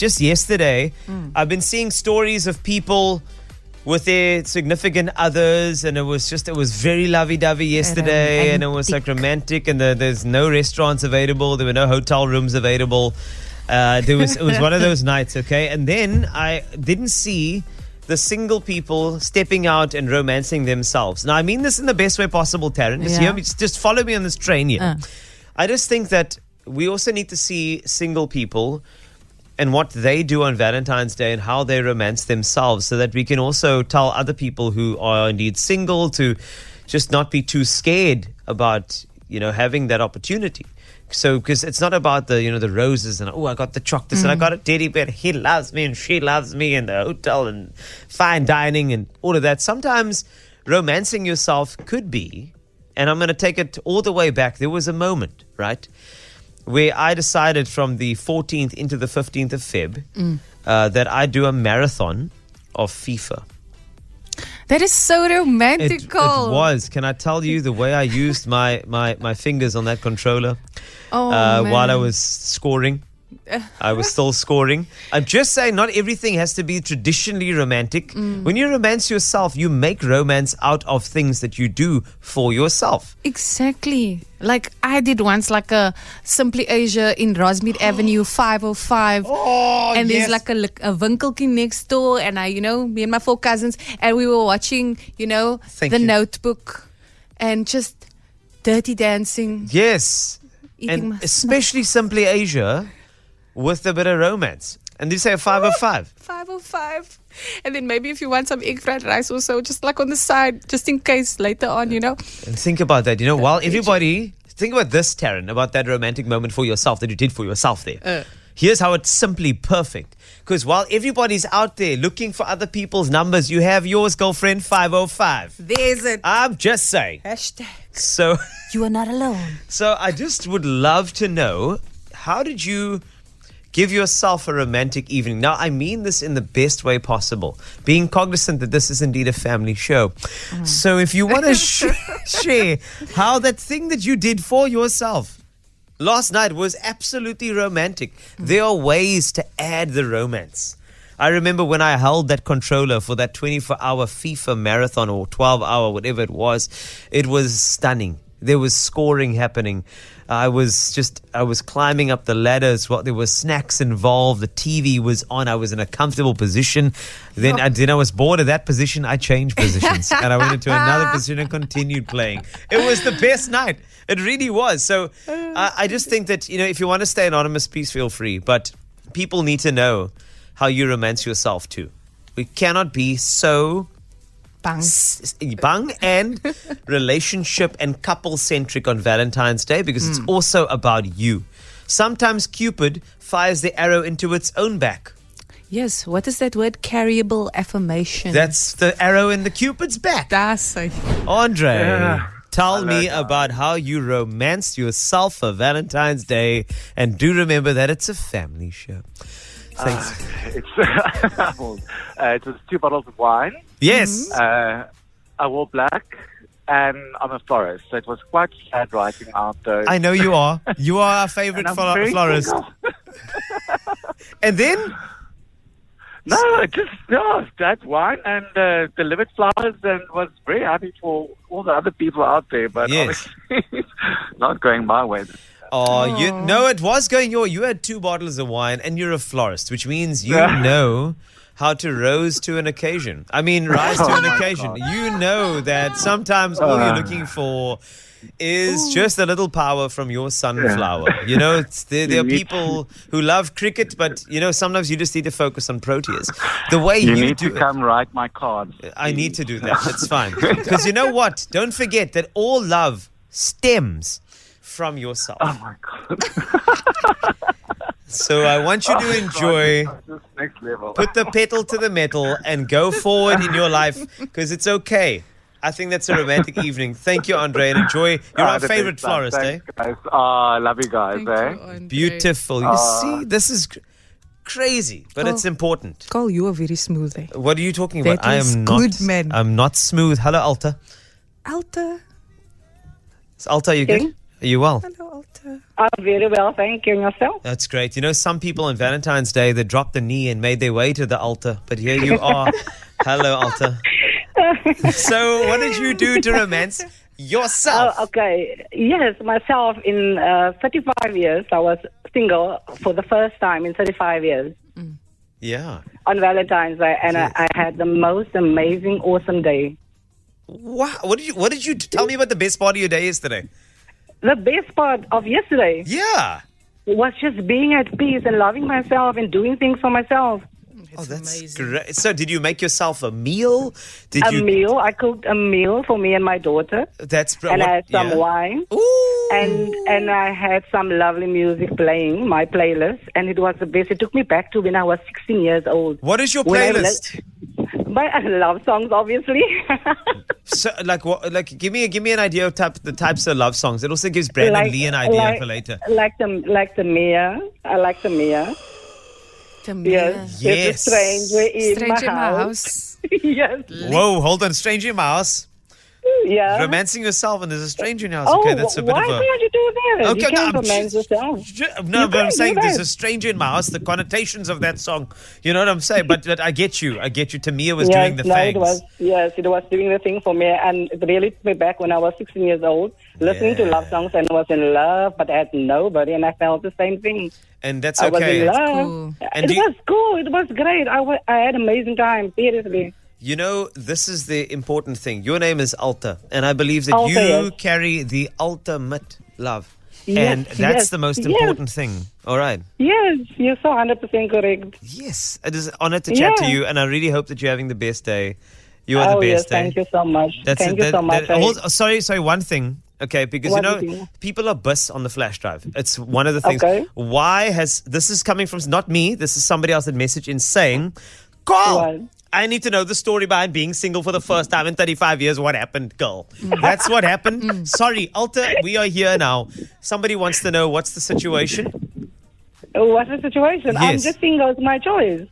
just yesterday, I've been seeing stories of people with their significant others, and it was just it was very lovey-dovey yesterday, and it was like romantic, and the, there's no restaurants available, there were no hotel rooms available. Uh, there was it was one of those nights, okay, and then I didn't see the single people stepping out and romancing themselves. Now I mean this in the best way possible, Tarryn. Just, Yeah. hear me- just follow me on this train here. Uh. I just think that we also need to see single people and what they do on Valentine's Day and how they romance themselves so that we can also tell other people who are indeed single to just not be too scared about, you know, having that opportunity. So, because it's not about the, you know, the roses and, oh, I got the chocolates and I mm. got a teddy bear. He loves me and she loves me and the hotel and fine dining and all of that. Sometimes romancing yourself could be, and I'm going to take it all the way back. There was a moment, right? Where I decided from the 14th into the 15th of Feb uh, that I do a marathon of FIFA. That is so It, romantic. it was. Can I tell you the way I used my, my, my fingers on that controller Oh, uh, while I was scoring? I was still scoring. I'm just saying, not everything has to be traditionally romantic. Mm. When you romance yourself, you make romance out of things that you do for yourself. Exactly. Like I did once, like a Simply Asia in Rosmead Avenue 505. Oh, and yes. there's like a, a next door. And I, you know, me and my four cousins, and we were watching, you know, Thank the you. notebook and just dirty dancing. Yes. And especially Simply Asia with a bit of romance. And you say 505. 505. And then maybe if you want some egg fried rice or so, just like on the side, just in case later on, you know. And think about that. You know, while everybody, think about this, Tarryn, about that romantic moment for yourself that you did for yourself there. Uh. Here's how it's simply perfect. Because while everybody's out there looking for other people's numbers, you have yours, girlfriend, 505. There's it. I'm just saying. Hashtag. So. You are not alone. So I just would love to know how did you give yourself a romantic evening? Now I mean this in the best way possible, being cognizant that this is indeed a family show. Mm-hmm. So if you want to sh- share how that thing that you did for yourself last night was absolutely romantic, mm. there are ways to add the romance. I remember when I held that controller for that 24 hour FIFA marathon or 12 hour, whatever it was, it was stunning. There was scoring happening. I was just, I was climbing up the ladders. What there were snacks involved. The TV was on. I was in a comfortable position. Then, I, then I was bored of that position. I changed positions and I went into another position and continued playing. It was the best night. It really was. So I, I just think that you know, if you want to stay anonymous, please feel free. But people need to know how you romance yourself too. We cannot be so Bang. s- bang and relationship and couple centric on Valentine's Day because it's hmm. also about you. Sometimes Cupid fires the arrow into its own back. Yes, what is that word? Carryable affirmation. That's the arrow in the Cupid's back. That's a- Andre, Yeah. tell me that. about how you romanced yourself for Valentine's Day. And do remember that it's a family show. Thanks. It's uh, it was two bottles of wine. yes. Uh, I wore black, and I'm a florist, so it was quite sad writing out those. I know you are. You are our favorite and I'm flo- very florist. And then No, just no, that wine and uh, delivered flowers, and was very happy for all the other people out there. But Yes. not going my way. Oh, you no, it was going your. You had two bottles of wine, and you're a florist, which means you Yeah. know how to rose to an occasion. I mean, rise to Oh an occasion. You know that sometimes all you're Uh. looking for is just a little power from your sunflower. You know, it's, there, there are people who love cricket, but you know, sometimes you just need to focus on Proteas. The way you, You, need do to it- come write my cards. I need to do that. It's fine. Because you know what? Don't forget that all love stems from yourself. Oh my god! So I want you to Oh, enjoy, God, next level. put the pedal to the metal, and go forward in your life because it's okay. I think that's a romantic evening. Thank you, Andre, and enjoy. You're Ah, our favorite best stuff. florist, eh? Guys. Ah, I love you guys, Thank eh? you, Beautiful. You Ah. see, this is crazy, but it's Oh. important. Carl, you are very smooth. Eh? What are you talking about? That I was am not. good, man. I'm not smooth. Hello, Alta. Alta. Is Alta, you good? Are you well? Hello, Alta. I'm very well, thank you. And yourself? That's great. You know, some people on Valentine's Day they dropped the knee and made their way to the altar, but here you are. Hello, altar. so, what did you do to romance yourself? Oh, okay. Yes, myself in uh, 35 years, I was single for the first time in 35 years Yeah. on Valentine's Day, and Yes. I, I had the most amazing, awesome day. Wow. What did you? What did you tell me about the best part of your day yesterday? The best part of yesterday Yeah. was just being at peace and loving myself and doing things for myself. oh, that's amazing. great. So, did you make yourself a meal? Did a you? meal. I cooked a meal for me and my daughter, That's br- and what- I had some yeah. wine. Ooh. and and I had some lovely music playing my playlist, and it was the best. It took me back to when I was 16 years old. what is your When I playlist? My I love songs, obviously. So, like, what? Like, give me give me an idea of type the types of love songs. It also gives Brandon Lee an idea like, for later. Like the like the Mia. I like the Mia. Tamia. Yes. Yes. There's a stranger in Stranger in my my house. house. yes. Whoa, hold on, stranger in my house. Yeah. Romancing yourself and there's a stranger in your house. Oh, okay, that's a bit why of a. can't you do that? Okay, you can't no, romance yourself. Ju- No, You but I'm saying there's that. a stranger in my house. The connotations of that song, you know what I'm saying? But, but I get you. I get you. Tamia was yes, doing the no, things. it was yes, it was doing the thing for me, and it really took me back when I was 16 years old, listening to love songs and was in love, but I had nobody, and I felt the same thing. and that's I was okay. in love. cool. And It you- was cool. It was great. I I had amazing time. Seriously. You know, this is the important thing. Your name is Alta, and I believe that Alta, you yes. carry the ultimate love. Yes, and that's yes, the most yes. important thing. All right. Yes, you're so 100% correct. Yes, it is an honor to chat to you, and I really hope that you're having the best day. You are oh the yes, best day. thank eh? you so much. That's thank it. you so much. that- hold- eh? sorry, sorry. One thing, okay, because you know thing. people are bus on the flash drive. It's one of the things. Okay. Why has this is coming from not me? This is somebody else that messaged in saying, "Call." What? I need to know the story behind being single for the first time in 35 years. What happened, girl? That's what happened. Sorry, Alta, we are here now. Somebody wants to know what's the situation. What's the situation? I'm just single. It's my choice.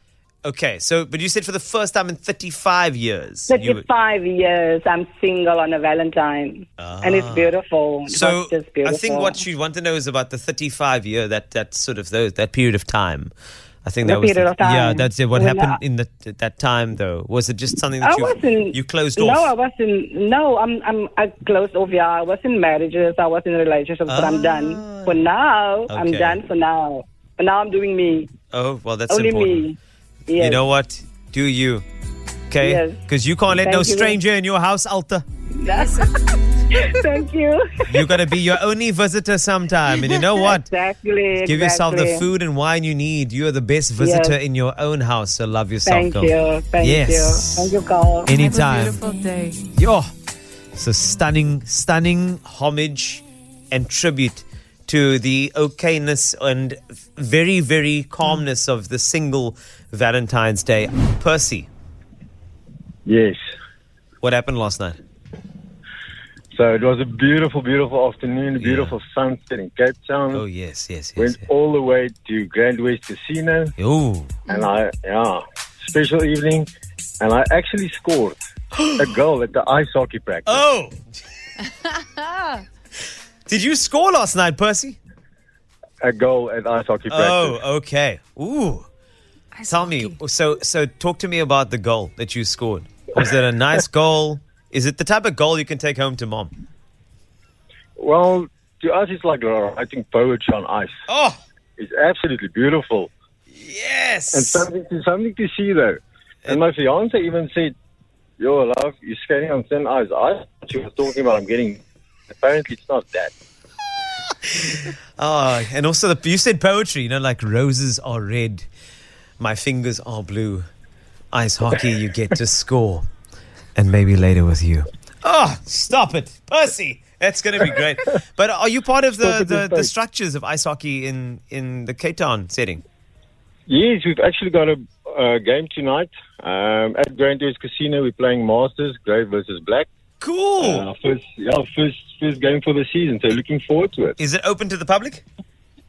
Okay, so, but you said for the first time in 35 years. you- 35 years, I'm single on a Valentine. And it's beautiful. Ah. So was just I think what you want to know is about the 35 year that that sort of those that period of time. I think The that was of yeah. That's it. What When happened I- in the, that time though? Was it just something that I you wasn't. you closed no. I wasn't. No, I'm. I'm. I closed off. Yeah, I was in marriages. I was in relationships, but I'm done for now. I'm Ah. Done for now. For now, I'm doing me. oh well, that's Only important. me. Yes. You know what? Do you? Okay, Yes. because you can't let no Thank you. stranger in your house, Alta. Thank you. You got to be your only visitor sometime, and you know what? exactly. Give yourself the food and wine you need. You are the best visitor Yes. in your own house, so love yourself, Thank girl. you. Thank Yes. you. Thank you, Carl. Have a Anytime. beautiful day. Yo, it's a stunning, stunning homage and tribute to the okayness and very, very calmness of the single Valentine's Day. Percy, Yes. what happened last night? So it was a beautiful, beautiful afternoon, a beautiful sunset in Cape Town. Oh yes, yes, yes. Went all the way to Grand West Casino, yes. Ooh, and I, yeah, special evening, and I actually scored a goal at the ice hockey practice. oh. Did you score last night, Percy? A goal at ice hockey oh, practice. Oh, okay. Ooh. Tell me. So, so talk to me about the goal that you scored. Was it a nice goal? Is it the type of goal you can take home to mom? Well, to us, it's like uh, writing poetry on ice. Oh, It's absolutely beautiful, yes. and something to something to see though. And my fiance even said, "Yo, love, you're skating on thin ice." I she was talking about I'm getting. Apparently, it's not that. Oh, and also the, you said poetry, you know, like roses are red, my fingers are blue. Ice hockey, you get to score, and maybe later with you. Oh, stop it, Percy. That's going to be great. But are you part of the, the, the structures of ice hockey in, in the Cape Town setting? Yes, we've actually got a, a game tonight um, at Grand West Casino. We're playing Masters, Grey versus Black. Cool. Uh, our first, yeah, first, first game for the season. So looking forward to it. Is it open to the public?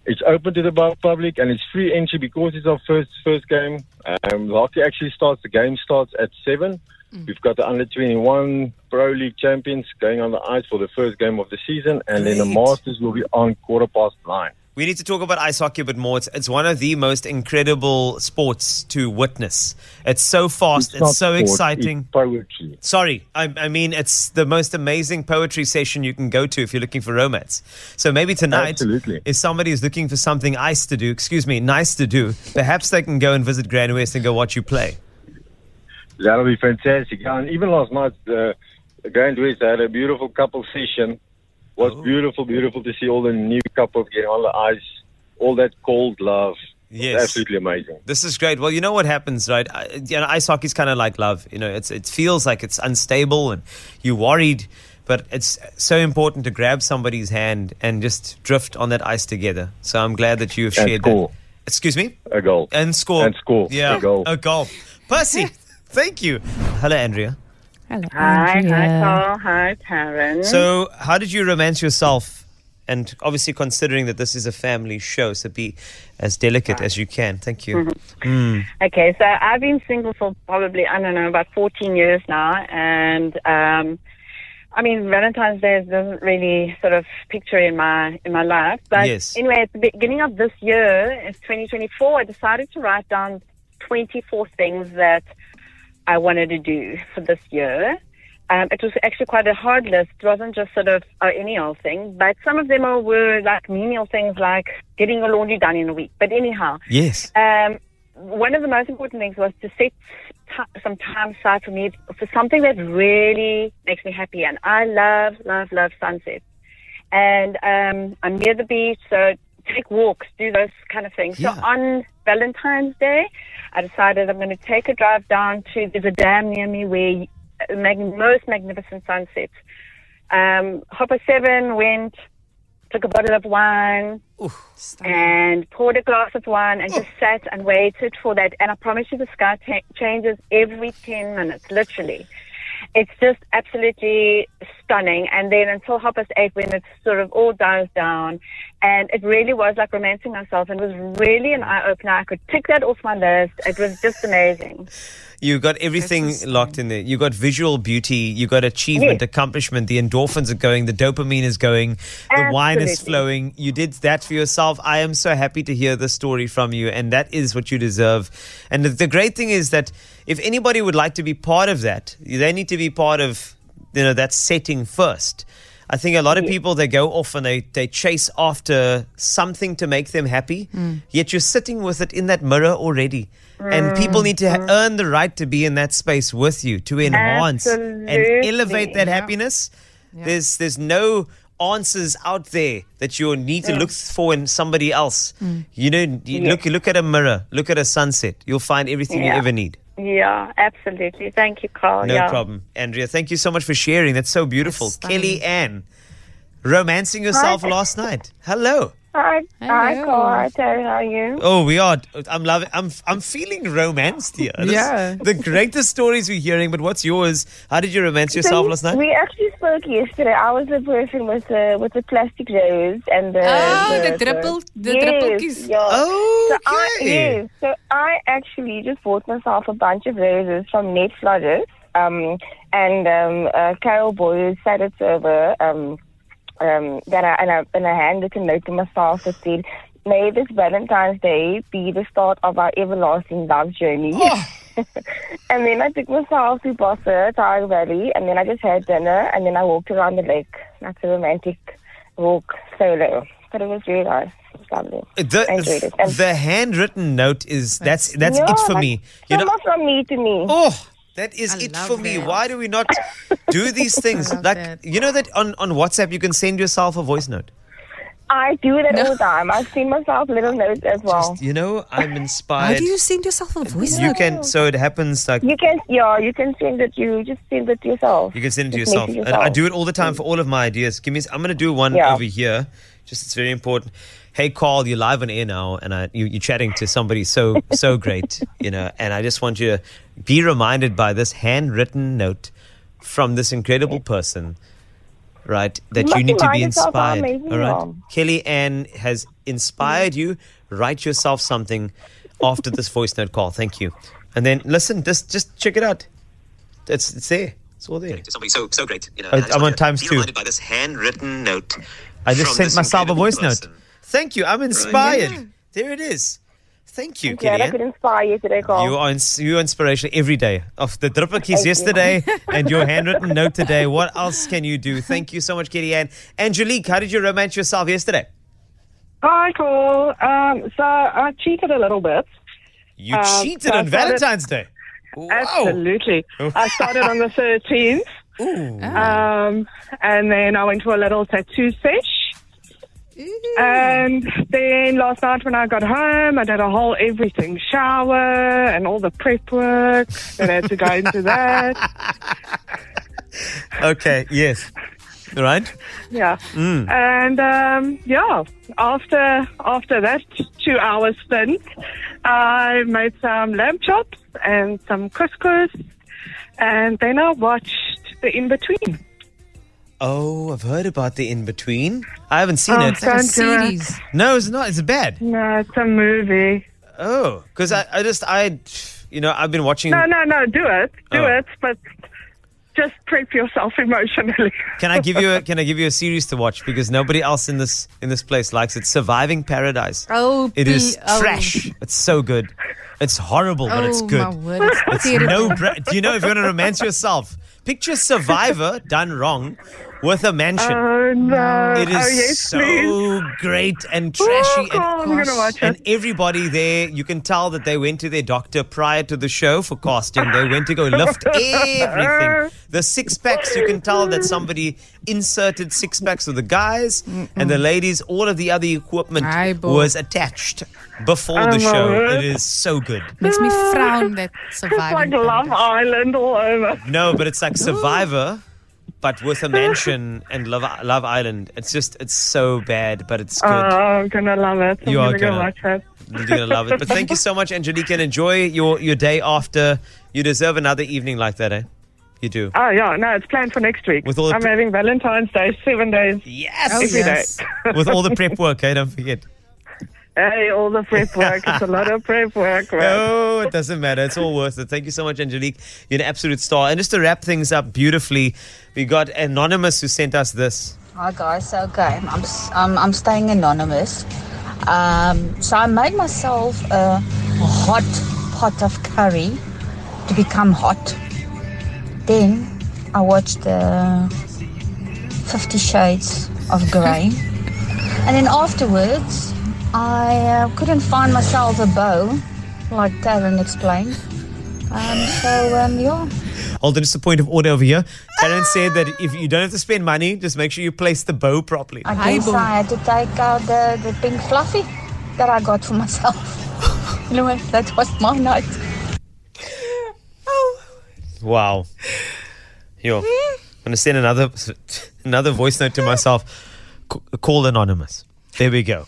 It's open to the public and it's free entry because it's our first first game. Um, the hockey actually starts. The game starts at seven, Mm. We've got the under 21 Pro League champions going on the ice for the first game of the season, and then the Masters will be on quarter past nine. We need to talk about ice hockey a bit more. It's, it's one of the most incredible sports to witness. It's so fast. It's, not so sport, exciting. It's poetry. Sorry, I, I mean it's the most amazing poetry session you can go to if you're looking for romance. So maybe tonight, Absolutely. if somebody is looking for something ice to do, excuse me, nice to do, perhaps they can go and visit Grand West and go watch you play. That'll be fantastic. And even last night, uh, the Grand West had a beautiful couple session. was Oh. beautiful, beautiful to see all the new couples getting on the ice, all that cold love. Yes. Absolutely amazing. This is great. Well, you know what happens, right? I, you know, ice hockey is kind of like love. You know, it's it feels like it's unstable and you're worried, but it's so important to grab somebody's hand and just drift on that ice together. So I'm glad that you have And shared score. that. Excuse me. A goal. And score. And score. Yeah. A goal. A goal. Percy, thank you. Hello, Andrea. Hello, Hi, hi, Andrea. Carl. Hi, Tarryn. So, how did you romance yourself? And obviously, considering that this is a family show, so be as delicate as you can. Thank you. Mm. Okay, so I've been single for probably, I don't know, about 14 years now. And, um, I mean, Valentine's Day doesn't really sort of picture in my, in my life. But Yes. anyway, at the beginning of this year, it's 2024, I decided to write down 24 things that I wanted to do for this year. Um, it was actually quite a hard list. It wasn't just sort of uh, any old thing, but some of them are, were like menial things like getting your laundry done in a week. But anyhow, Yes. um, one of the most important things was to set t- some time aside for me for something that really makes me happy. And I love, love, love sunsets. And um, I'm near the beach, so take walks, do those kind of things. Yeah. So on Valentine's Day, I decided I'm going to take a drive down to, there's a dam near me where mag- most magnificent sunsets. Um, Hopper 7 went, took a bottle of wine, and poured a glass of wine and just sat and waited for that. And I promise you, the sky ta- changes every 10 minutes, literally. It's just absolutely stunning. And then until half past eight, when it sort of all dies down, and it really was like romancing myself, and it was really an eye opener. I could tick that off my list. It was just amazing. You got everything locked in there. You got visual beauty. You got achievement, Yes. accomplishment. The endorphins are going. The dopamine is going. The wine is flowing. You did that for yourself. I am so happy to hear the story from you, and that is what you deserve. And the, the great thing is that if anybody would like to be part of that, they need to be part of you know that setting first. I think a lot of people they go off and they, they chase after something to make them happy, yet you're sitting with it in that mirror already. And people need to ha- mm-hmm. earn the right to be in that space with you to enhance and elevate that happiness. There's there's no answers out there that you need to look for in somebody else. Mm. You know, you look look at a mirror, look at a sunset. You'll find everything you ever need. Yeah, absolutely. Thank you, Carl. No yeah. problem. Andrea, thank you so much for sharing. That's so beautiful. That's. Kelly Ann, romancing yourself last night. Hello. Hi, hi, Hello. Carl. Hi, Terry. How are you? Oh, we are. I'm loving. I'm. I'm feeling romanced here. This- Yeah. The greatest stories we're hearing, but what's yours? How did you romance yourself we, last night? We actually spoke yesterday. I was the person with the with the plastic rose and the Oh, the dribble- the yes, dribbeltjies. Yeah. Oh, So I, yes, so I actually just bought myself a bunch of roses from Nate Flowers. Um, and um, uh, Carol Boyle said it over. Um, um, that I and I and I handed a note to myself that said, "May this Valentine's Day be the start of our everlasting love journey." Oh. and then I took myself to Bossa, Tyger Valley, and then I just had dinner, and then I walked around the lake. That's a romantic walk solo, but it was really nice. Lovely. The, the handwritten note is that's that's yeah, it for like, me. You know, from me to me. Oh, that is I it for me. that. Why do we not do these things? like that. you know that on, on WhatsApp you can send yourself a voice note. I do that all the time. I send myself little notes as well. Just, you know, I'm How inspired. do you send yourself a voice You note? can so it happens like You can, yeah, you can send it. You just send it to yourself. You can send it to Just yourself. And I do it all the time for all of my ideas. Give me. I'm going to do one Yeah. over here. Just it's very important. Hey, Carl, you're live on air now, and I, you, you're chatting to somebody so so great, you know. And I just want you to be reminded by this handwritten note from this incredible person, right? That You you need to be inspired. amazing All you right, are. Kelly Ann has inspired you. Write yourself something after this voice note call. Thank you. And then listen. Just just check it out. it's it's there. It's all there. to somebody so so great. You know, I- and I just I'm on to times be two. reminded by this handwritten note. I just sent myself a voice person. note. Thank you. I'm inspired. There it is. Thank you, Glad I could inspire you today, Carl. You are ins- you are inspiration every day. Of the dripper keys yesterday and your handwritten note today. What else can you do? Thank you so much, Kitty Ann. Angelique, how did you romance yourself yesterday? Hi, Cole. Um, so I cheated a little bit. You Um, cheated so I on started- Valentine's Day. Wow. Absolutely. I started on the 13th. Um, and then I went to a little tattoo sesh. And then last night when I got home, I did a whole everything shower and all the prep work that had to go into that. Okay, yes. Right? Yeah. And um, yeah, after after that two hours stint, I made some lamb chops and some couscous, and then I watched the in between. Oh, I've heard about the in between. I haven't seen Oh, it. so- Don't series. No, it's not. It's bad. No, it's a movie. Oh, because I, I just, I, you know, I've been watching. No, no, no. Do it, do Oh. it, but just prep yourself emotionally. Can I give you a, can I give you a series to watch because nobody else in this in this place likes it. Surviving Paradise. Oh, It is P- oh. trash. It's so good. It's horrible, but it's Oh, good. my word. It's It's no. Bra- Do you know if you want to romance yourself? Picture Survivor done wrong with a mansion. Oh no! it is oh yes, so please. great and trashy. Oh, God, and, I'm gonna watch and everybody there, you can tell that they went to their doctor prior to the show for casting. They went to go lift everything. The six packs, you can tell that somebody inserted six packs of the guys and the ladies. All of the other equipment Aye, was attached before the Oh, my show. word. It is so good. Makes me frown that It's like Love Island all over. No, but it's like Survivor, but with a mansion and Love, Love Island. It's just, it's so bad, but it's Oh, good. I'm gonna love it. I'm You are gonna go gonna. watch it. You're gonna love it. But thank you so much, Angelique, and enjoy your, your day after. You deserve another evening like that, eh? You do. Oh yeah, no, it's planned for next week. With all I'm having Valentine's Day seven days. Yes. Oh, Every day. yes. With all the prep work, eh? Don't forget. Hey, all the prep work. it's a lot of prep work. man. No, it doesn't matter. It's all worth it. Thank you so much, Angelique. You're an absolute star. And just to wrap things up beautifully, we got Anonymous who sent us this. Hi guys, okay, I'm s- I'm, I'm staying anonymous. Um, so I made myself a hot pot of curry to become hot. Then I watched uh, Fifty Shades of Grey, and then afterwards I uh, couldn't find myself a bow, like Tarryn explained. Um, so um, yeah. Hold on, just a point of order over here. Karen said that if you don't have to spend money, just make sure you place the bow properly. I Hi, guess Boom. I had to take out the, the pink fluffy that I got for myself. anyway, that was my night. oh. Wow. Yo, I'm gonna send another another voice note to myself. C- call anonymous. There we go.